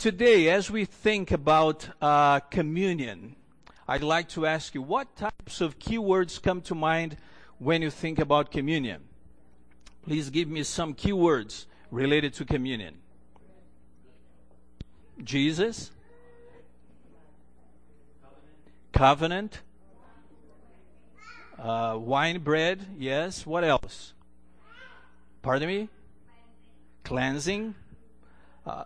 today, as we think about uh, communion, I'd like to ask you what types of keywords come to mind when you think about communion? Please give me some keywords related to communion. Jesus, covenant, uh, wine bread, yes. What else? Pardon me? Cleansing. Uh,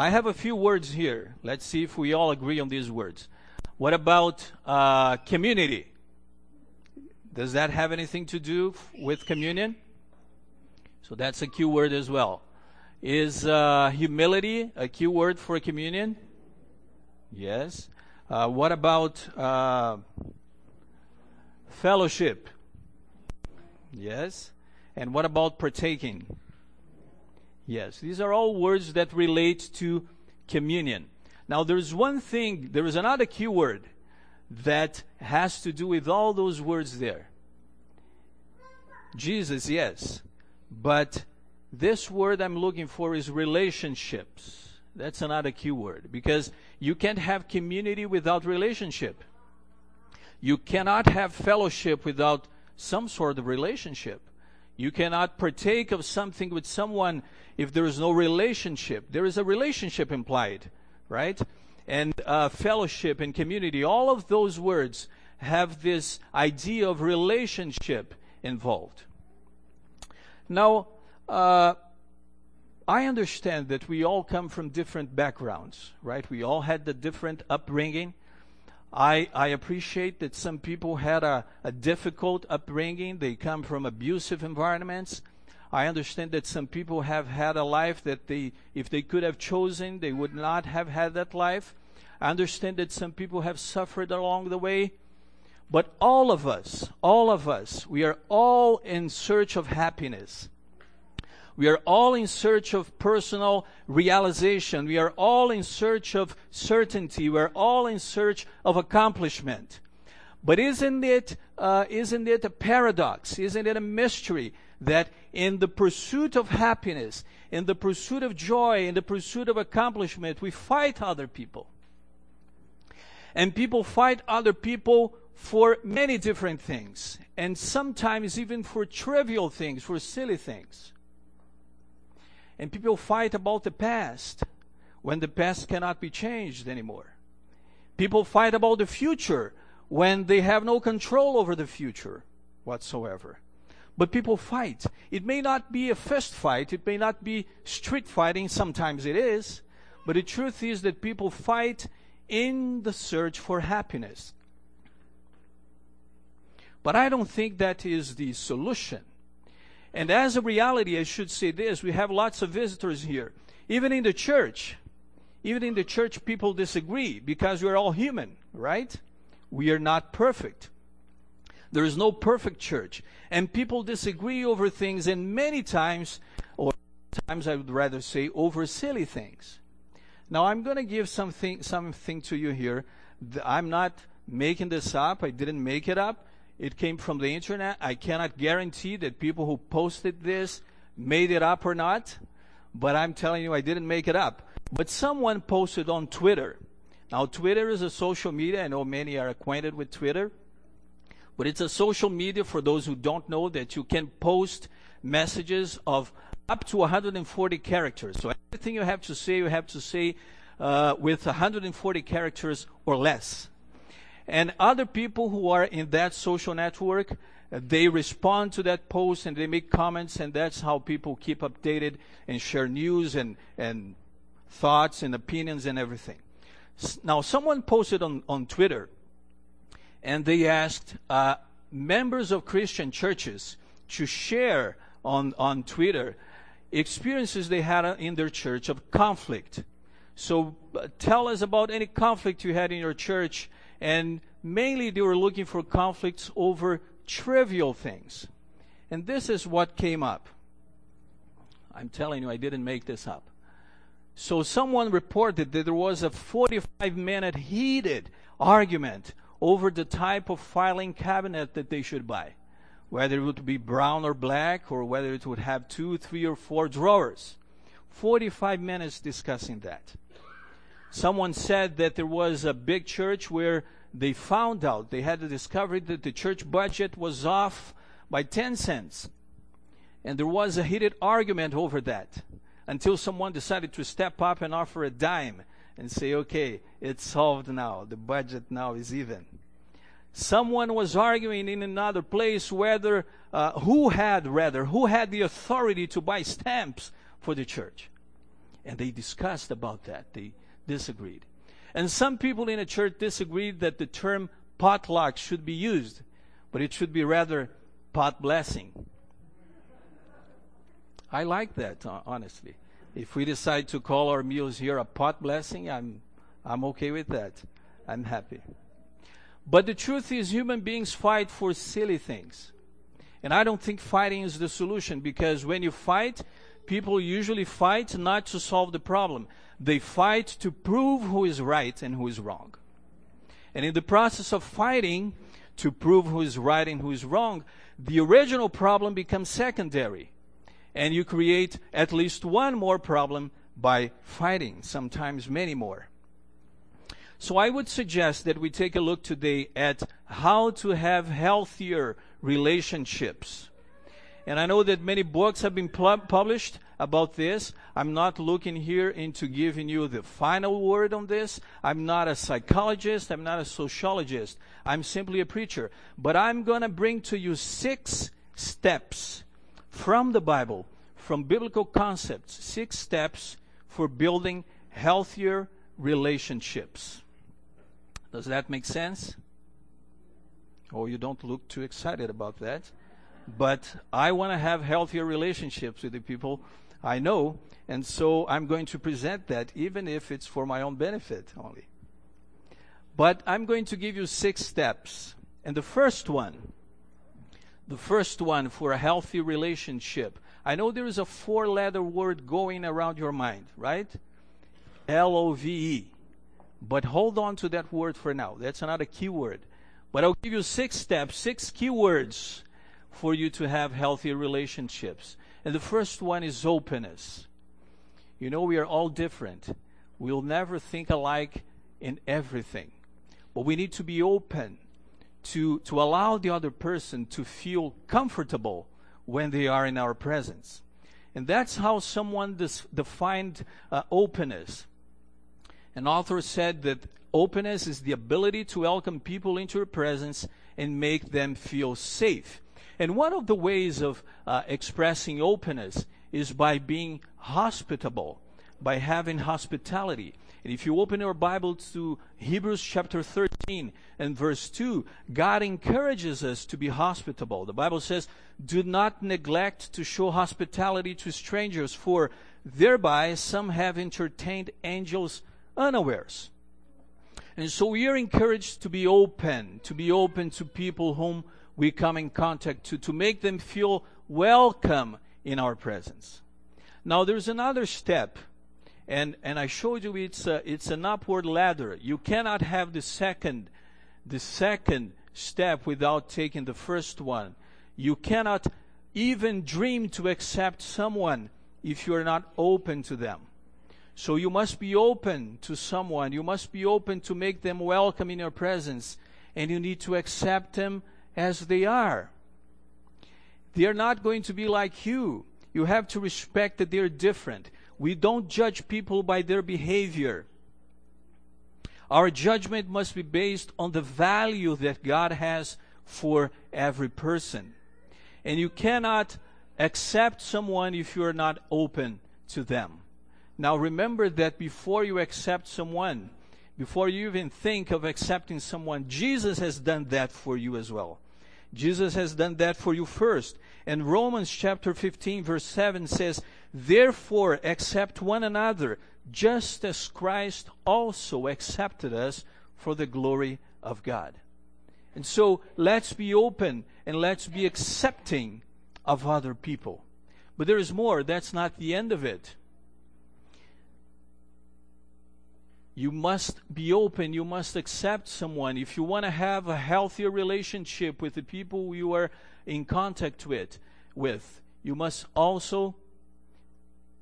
I have a few words here. Let's see if we all agree on these words. What about uh, community? Does that have anything to do with communion? So that's a key word as well. Is uh, humility a key word for communion? Yes. Uh, what about uh, fellowship? Yes. And what about partaking? Yes. These are all words that relate to communion. Now, there's one thing, there is another key word that has to do with all those words there. Jesus, yes. But this word I'm looking for is relationships. That's another key word because you can't have community without relationship. You cannot have fellowship without some sort of relationship. You cannot partake of something with someone if there is no relationship. There is a relationship implied, right? And uh, fellowship and community, all of those words have this idea of relationship involved. Now, uh, I understand that we all come from different backgrounds, right? We all had the different upbringing. I, I appreciate that some people had a, a difficult upbringing. They come from abusive environments. I understand that some people have had a life that they, if they could have chosen, they would not have had that life. I understand that some people have suffered along the way. But all of us, all of us, we are all in search of happiness. We are all in search of personal realization. We are all in search of certainty. We are all in search of accomplishment. But isn't it, uh, isn't it a paradox? Isn't it a mystery that in the pursuit of happiness, in the pursuit of joy, in the pursuit of accomplishment, we fight other people? And people fight other people for many different things, and sometimes even for trivial things, for silly things. And people fight about the past when the past cannot be changed anymore. People fight about the future when they have no control over the future whatsoever. But people fight. It may not be a fist fight, it may not be street fighting, sometimes it is, but the truth is that people fight in the search for happiness. But I don't think that is the solution. And as a reality, I should say this we have lots of visitors here. Even in the church, even in the church, people disagree because we're all human, right? We are not perfect. There is no perfect church. And people disagree over things, and many times, or times I would rather say, over silly things. Now, I'm going to give something, something to you here. I'm not making this up. I didn't make it up. It came from the internet. I cannot guarantee that people who posted this made it up or not, but I'm telling you, I didn't make it up. But someone posted on Twitter. Now, Twitter is a social media. I know many are acquainted with Twitter. But it's a social media for those who don't know that you can post messages of up to 140 characters. So everything you have to say, you have to say uh, with 140 characters or less. And other people who are in that social network, they respond to that post and they make comments, and that's how people keep updated and share news and, and thoughts and opinions and everything. Now, someone posted on, on Twitter, and they asked uh, members of Christian churches to share on, on Twitter experiences they had in their church of conflict. So uh, tell us about any conflict you had in your church and mainly they were looking for conflicts over trivial things. And this is what came up. I'm telling you, I didn't make this up. So someone reported that there was a 45 minute heated argument over the type of filing cabinet that they should buy. Whether it would be brown or black, or whether it would have two, three, or four drawers. 45 minutes discussing that. Someone said that there was a big church where they found out, they had the discovery that the church budget was off by 10 cents. And there was a heated argument over that until someone decided to step up and offer a dime and say, okay, it's solved now. The budget now is even. Someone was arguing in another place whether, uh, who had rather, who had the authority to buy stamps for the church. And they discussed about that. They disagreed. And some people in a church disagreed that the term potluck should be used, but it should be rather pot blessing. I like that, uh, honestly. If we decide to call our meals here a pot blessing, I'm, I'm okay with that. I'm happy. But the truth is, human beings fight for silly things. And I don't think fighting is the solution because when you fight, people usually fight not to solve the problem. They fight to prove who is right and who is wrong. And in the process of fighting to prove who is right and who is wrong, the original problem becomes secondary. And you create at least one more problem by fighting, sometimes many more. So I would suggest that we take a look today at how to have healthier relationships. And I know that many books have been published about this. I'm not looking here into giving you the final word on this. I'm not a psychologist. I'm not a sociologist. I'm simply a preacher. But I'm going to bring to you six steps from the Bible, from biblical concepts, six steps for building healthier relationships. Does that make sense? Oh, you don't look too excited about that. But I want to have healthier relationships with the people I know, and so I'm going to present that even if it's for my own benefit only. But I'm going to give you six steps. And the first one, the first one for a healthy relationship. I know there is a four letter word going around your mind, right? L O V E. But hold on to that word for now. That's another key word. But I'll give you six steps, six keywords for you to have healthy relationships. And the first one is openness. You know, we are all different. We'll never think alike in everything. But we need to be open to, to allow the other person to feel comfortable when they are in our presence. And that's how someone defined uh, openness. An author said that openness is the ability to welcome people into your presence and make them feel safe. And one of the ways of uh, expressing openness is by being hospitable, by having hospitality. And if you open your Bible to Hebrews chapter 13 and verse 2, God encourages us to be hospitable. The Bible says, Do not neglect to show hospitality to strangers, for thereby some have entertained angels unawares. And so we are encouraged to be open, to be open to people whom we come in contact to, to make them feel welcome in our presence. Now there's another step, and, and I showed you it's, a, it's an upward ladder. You cannot have the second, the second step without taking the first one. You cannot even dream to accept someone if you're not open to them. So you must be open to someone. You must be open to make them welcome in your presence. And you need to accept them as they are. They are not going to be like you. You have to respect that they're different. We don't judge people by their behavior. Our judgment must be based on the value that God has for every person. And you cannot accept someone if you are not open to them. Now remember that before you accept someone, before you even think of accepting someone, Jesus has done that for you as well. Jesus has done that for you first. And Romans chapter 15 verse 7 says, Therefore accept one another, just as Christ also accepted us for the glory of God. And so let's be open and let's be accepting of other people. But there is more. That's not the end of it. You must be open. You must accept someone. If you want to have a healthier relationship with the people you are in contact with, with, you must also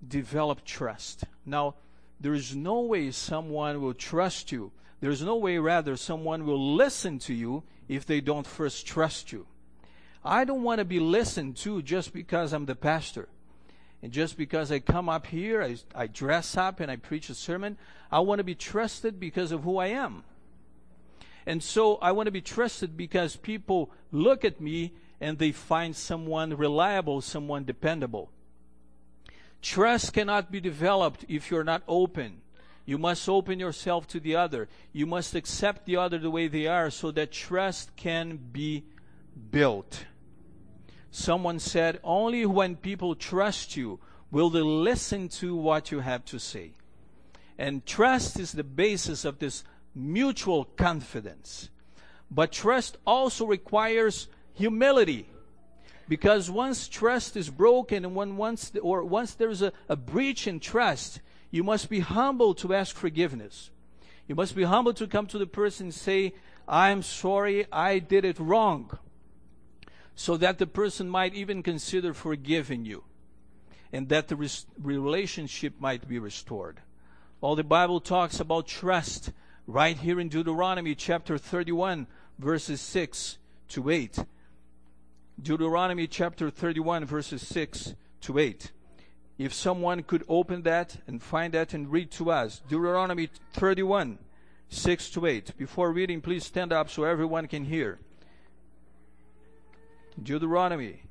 develop trust. Now, there is no way someone will trust you. There's no way, rather, someone will listen to you if they don't first trust you. I don't want to be listened to just because I'm the pastor. And just because I come up here, I, I dress up and I preach a sermon, I want to be trusted because of who I am. And so I want to be trusted because people look at me and they find someone reliable, someone dependable. Trust cannot be developed if you're not open. You must open yourself to the other. You must accept the other the way they are so that trust can be built. Someone said, only when people trust you will they listen to what you have to say. And trust is the basis of this mutual confidence. But trust also requires humility. Because once trust is broken and when once or once there's a, a breach in trust, you must be humble to ask forgiveness. You must be humble to come to the person and say, I'm sorry, I did it wrong so that the person might even consider forgiving you and that the res- relationship might be restored. All the Bible talks about trust right here in Deuteronomy chapter 31, verses 6 to 8. Deuteronomy chapter 31, verses 6 to 8. If someone could open that and find that and read to us. Deuteronomy 31, 6 to 8. Before reading, please stand up so everyone can hear. Deuteronomy.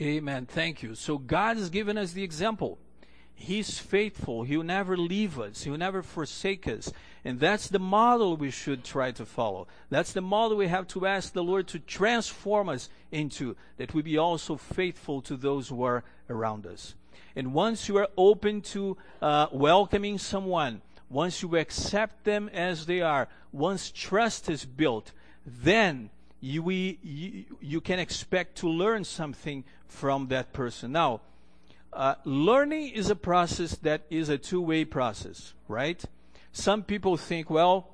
Amen. Thank you. So God has given us the example. He's faithful. He'll never leave us. He'll never forsake us. And that's the model we should try to follow. That's the model we have to ask the Lord to transform us into, that we be also faithful to those who are around us. And once you are open to uh, welcoming someone, once you accept them as they are, once trust is built, then you, we, you, you can expect to learn something from that person. Now, uh, learning is a process that is a two way process, right? Some people think, well,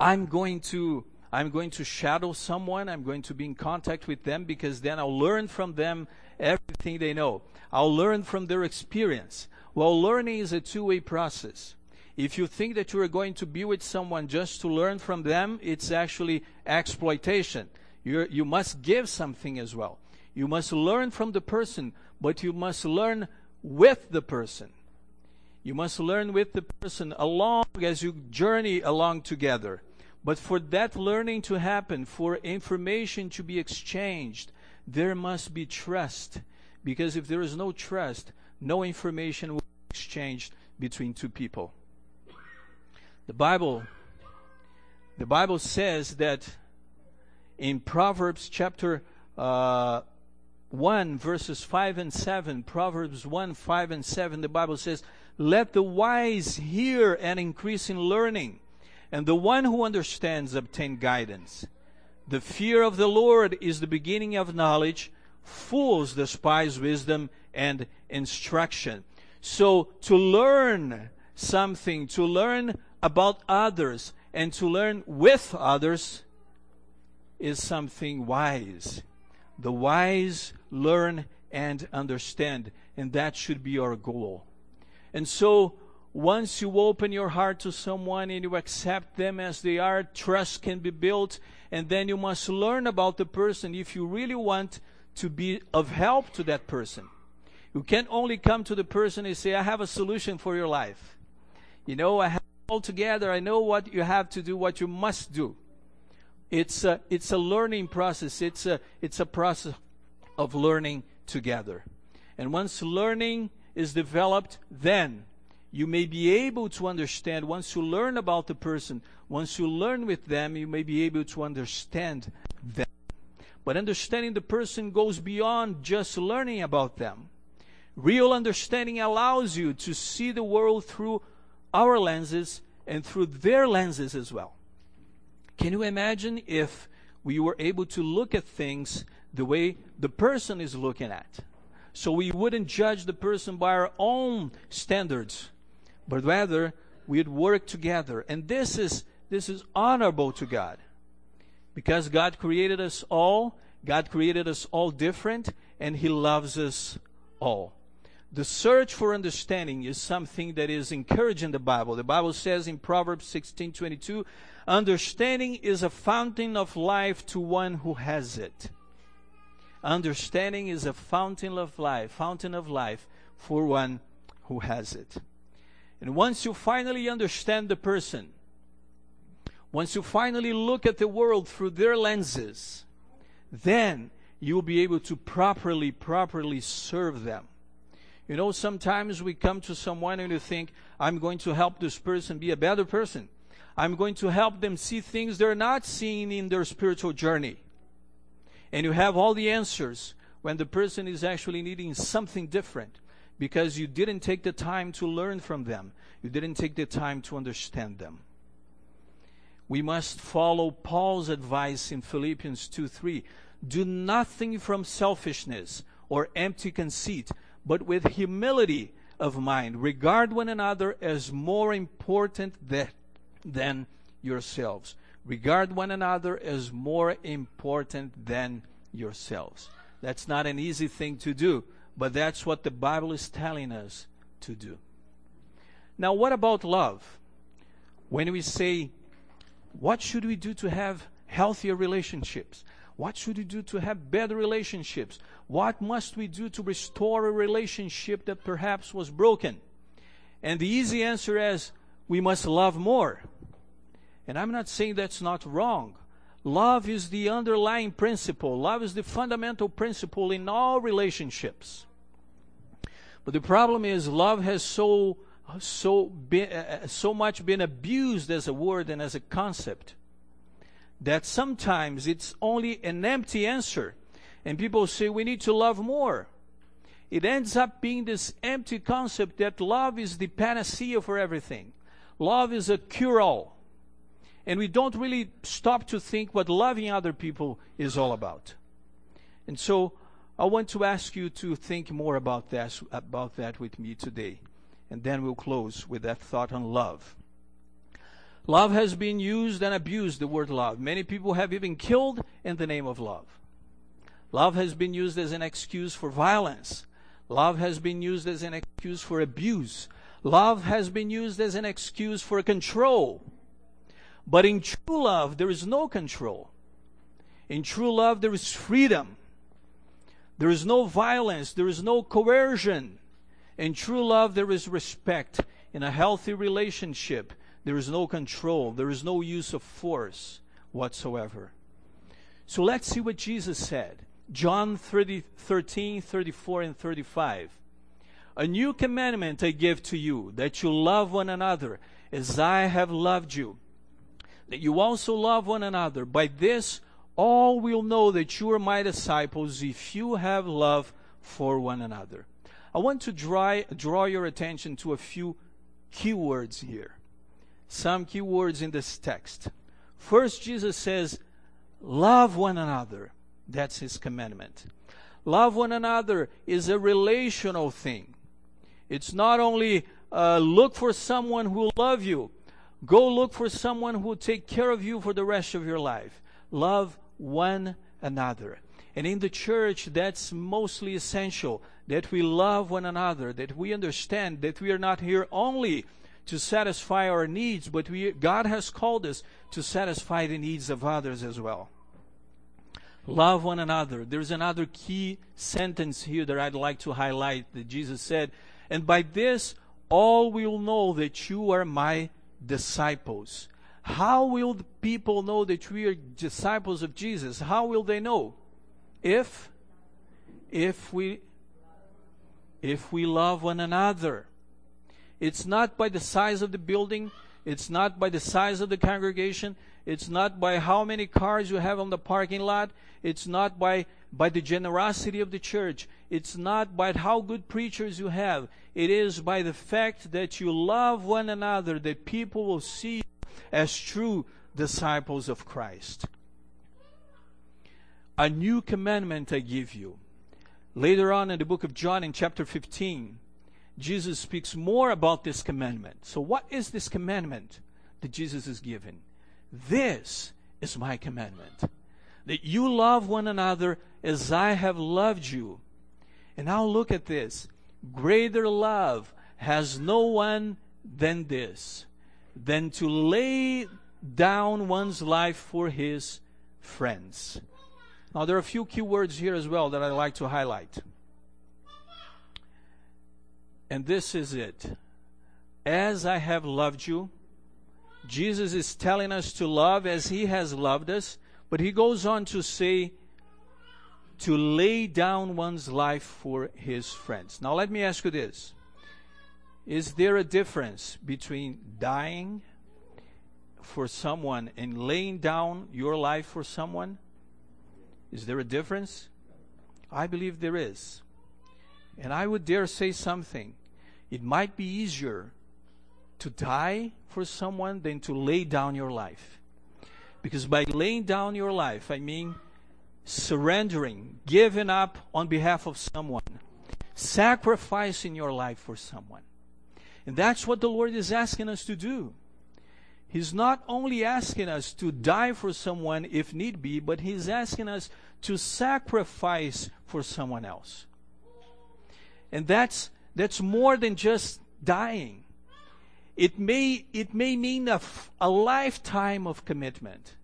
I'm going to I'm going to shadow someone, I'm going to be in contact with them because then I'll learn from them everything they know. I'll learn from their experience. Well, learning is a two way process. If you think that you are going to be with someone just to learn from them, it's actually exploitation. you you must give something as well. You must learn from the person, but you must learn with the person. You must learn with the person along as you journey along together. But for that learning to happen, for information to be exchanged, there must be trust. Because if there is no trust, no information will be exchanged between two people. The Bible, the Bible says that in Proverbs chapter uh, 1 verses 5 and 7, Proverbs 1, 5 and 7, the Bible says, Let the wise hear and increase in learning, and the one who understands obtain guidance. The fear of the Lord is the beginning of knowledge. Fools despise wisdom and instruction. So to learn something, to learn about others, and to learn with others is something wise. The wise learn and understand, and that should be our goal. And so, once you open your heart to someone and you accept them as they are, trust can be built, and then you must learn about the person if you really want to be of help to that person. You can't only come to the person and say, I have a solution for your life. You know, I have all together. I know what you have to do, what you must do. It's a, it's a learning process. It's a, it's a process of learning together. And once learning is developed, then you may be able to understand. Once you learn about the person, once you learn with them, you may be able to understand them. But understanding the person goes beyond just learning about them. Real understanding allows you to see the world through our lenses and through their lenses as well. Can you imagine if we were able to look at things the way the person is looking at? So we wouldn't judge the person by our own standards, but rather we'd work together. And this is, this is honorable to God. Because God created us all, God created us all different, and He loves us all. The search for understanding is something that is encouraged in the Bible. The Bible says in Proverbs 16:22, understanding is a fountain of life to one who has it. Understanding is a fountain of life, fountain of life for one who has it. And once you finally understand the person, once you finally look at the world through their lenses, then you'll be able to properly, properly serve them. You know, sometimes we come to someone and you think, I'm going to help this person be a better person. I'm going to help them see things they're not seeing in their spiritual journey. And you have all the answers when the person is actually needing something different because you didn't take the time to learn from them. You didn't take the time to understand them we must follow Paul's advice in Philippians 2 3. Do nothing from selfishness or empty conceit, but with humility of mind. Regard one another as more important than, yourselves. Regard one another as more important than yourselves. That's not an easy thing to do, but that's what the Bible is telling us to do. Now, what about love? When we say what should we do to have healthier relationships? What should we do to have better relationships? What must we do to restore a relationship that perhaps was broken? And the easy answer is we must love more. And I'm not saying that's not wrong. Love is the underlying principle. Love is the fundamental principle in all relationships. But the problem is love has so so, uh, so much been abused as a word and as a concept that sometimes it's only an empty answer. And people say we need to love more. It ends up being this empty concept that love is the panacea for everything. Love is a cure all. And we don't really stop to think what loving other people is all about. And so I want to ask you to think more about that, about that with me today and then we'll close with that thought on love. Love has been used and abused, the word love. Many people have even killed in the name of love. Love has been used as an excuse for violence. Love has been used as an excuse for abuse. Love has been used as an excuse for control. But in true love, there is no control. In true love, there is freedom. There is no violence. There is no coercion. In true love, there is respect. In a healthy relationship, there is no control, there is no use of force whatsoever. So let's see what Jesus said. John 30, 13, 34, and 35. A new commandment I give to you, that you love one another as I have loved you, that you also love one another. By this, all will know that you are my disciples if you have love for one another. I want to draw, draw your attention to a few keywords here. Some key words in this text. First, Jesus says, Love one another. That's his commandment. Love one another is a relational thing. It's not only uh, look for someone who will love you, go look for someone who will take care of you for the rest of your life. Love one another. And in the church, that's mostly essential that we love one another, that we understand that we are not here only to satisfy our needs, but we, God has called us to satisfy the needs of others as well. Love one another. There's another key sentence here that I'd like to highlight that Jesus said, and by this all will know that you are my disciples. How will the people know that we are disciples of Jesus? How will they know? If if we if we love one another. It's not by the size of the building. It's not by the size of the congregation. It's not by how many cars you have on the parking lot. It's not by, by the generosity of the church. It's not by how good preachers you have. It is by the fact that you love one another that people will see you as true disciples of Christ. A new commandment I give you. Later on in the book of John, in chapter 15, Jesus speaks more about this commandment. So, what is this commandment that Jesus is giving? This is my commandment that you love one another as I have loved you. And now look at this. Greater love has no one than this, than to lay down one's life for his friends. Now, there are a few key words here as well that I'd like to highlight. And this is it. As I have loved you, Jesus is telling us to love as he has loved us, but he goes on to say to lay down one's life for his friends. Now, let me ask you this Is there a difference between dying for someone and laying down your life for someone? Is there a difference? I believe there is. And I would dare say something. It might be easier to die for someone than to lay down your life. Because by laying down your life, I mean surrendering, giving up on behalf of someone, sacrificing your life for someone. And that's what the Lord is asking us to do. He's not only asking us to die for someone if need be, but He's asking us to sacrifice for someone else. And that's, that's more than just dying. It may, it may mean a, a lifetime of commitment.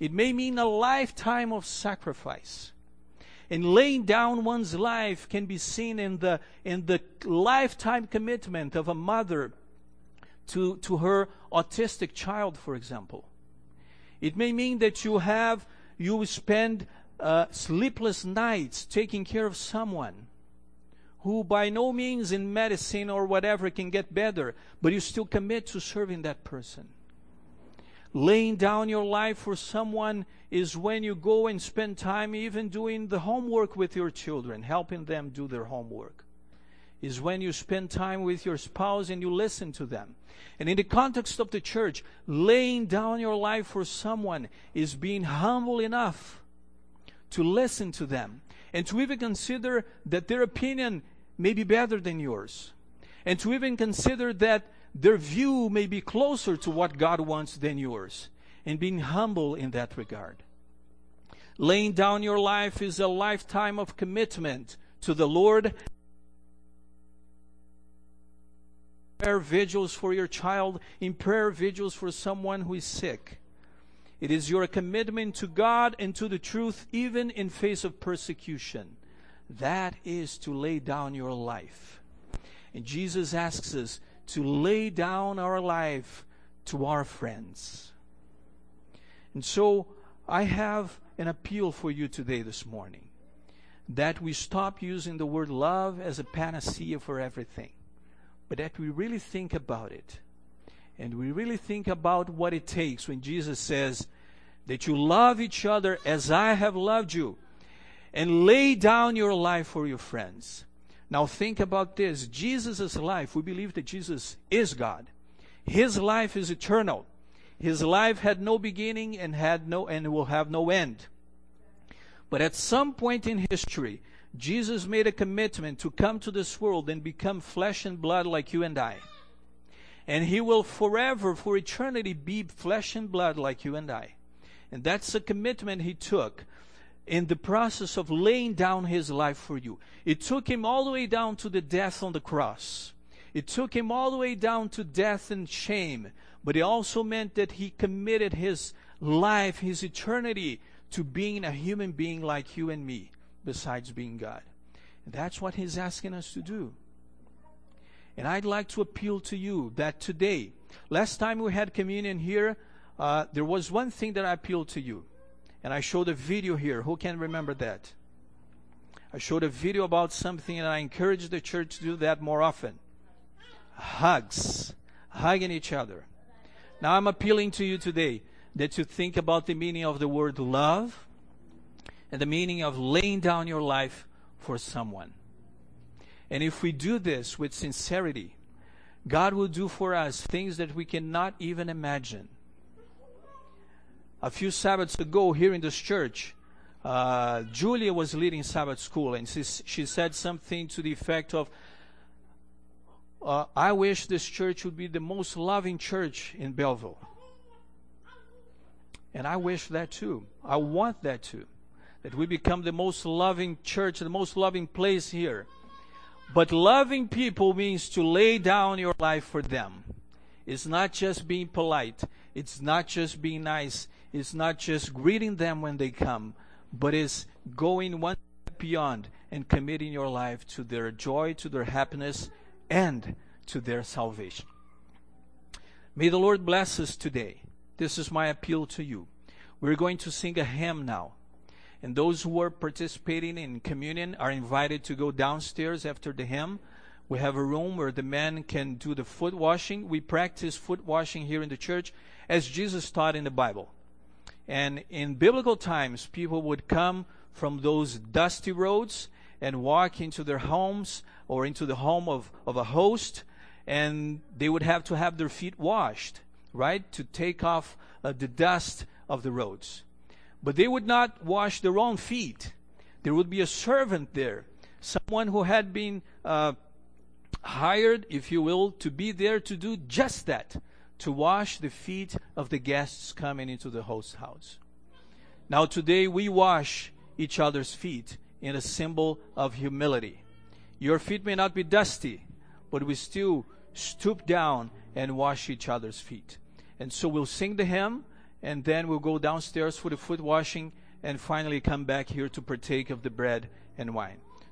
It may mean a lifetime of sacrifice. And laying down one's life can be seen in the, in the lifetime commitment of a mother to, to her autistic child, for example. It may mean that you have, you spend uh, sleepless nights taking care of someone who by no means in medicine or whatever can get better, but you still commit to serving that person. Laying down your life for someone is when you go and spend time even doing the homework with your children, helping them do their homework. Is when you spend time with your spouse and you listen to them. And in the context of the church, laying down your life for someone is being humble enough to listen to them and to even consider that their opinion may be better than yours, and to even consider that their view may be closer to what God wants than yours, and being humble in that regard. Laying down your life is a lifetime of commitment to the Lord. Prayer vigils for your child, in prayer vigils for someone who is sick. It is your commitment to God and to the truth, even in face of persecution. That is to lay down your life. And Jesus asks us to lay down our life to our friends. And so I have an appeal for you today, this morning, that we stop using the word love as a panacea for everything, but that we really think about it and we really think about what it takes when Jesus says that you love each other as I have loved you and lay down your life for your friends. Now think about this. Jesus' life, we believe that Jesus is God. His life is eternal. His life had no beginning and had no and will have no end. But at some point in history, Jesus made a commitment to come to this world and become flesh and blood like you and I and he will forever, for eternity, be flesh and blood like you and I. And that's a commitment he took in the process of laying down his life for you. It took him all the way down to the death on the cross. It took him all the way down to death and shame. But it also meant that he committed his life, his eternity, to being a human being like you and me, besides being God. And that's what he's asking us to do. And I'd like to appeal to you that today, last time we had communion here, uh, there was one thing that I appealed to you. And I showed a video here. Who can remember that? I showed a video about something and I encourage the church to do that more often. Hugs. Hugging each other. Now I'm appealing to you today that you think about the meaning of the word love and the meaning of laying down your life for someone. And if we do this with sincerity, God will do for us things that we cannot even imagine. A few Sabbaths ago, here in this church, uh, Julia was leading Sabbath school, and she, she said something to the effect of, uh, I wish this church would be the most loving church in Belleville. And I wish that too. I want that too. That we become the most loving church, the most loving place here. But loving people means to lay down your life for them. It's not just being polite. It's not just being nice. It's not just greeting them when they come, but it's going one step beyond and committing your life to their joy, to their happiness, and to their salvation. May the Lord bless us today. This is my appeal to you. We're going to sing a hymn now. And those who are participating in communion are invited to go downstairs after the hymn. We have a room where the men can do the foot washing. We practice foot washing here in the church as Jesus taught in the Bible. And in biblical times, people would come from those dusty roads and walk into their homes or into the home of, of a host, and they would have to have their feet washed, right? To take off uh, the dust of the roads. But they would not wash their own feet. There would be a servant there, someone who had been uh, hired, if you will, to be there to do just that, to wash the feet of the guests coming into the host house. Now, today we wash each other's feet in a symbol of humility. Your feet may not be dusty, but we still stoop down and wash each other's feet. And so we'll sing the hymn, and then we'll go downstairs for the foot washing, and finally come back here to partake of the bread and wine.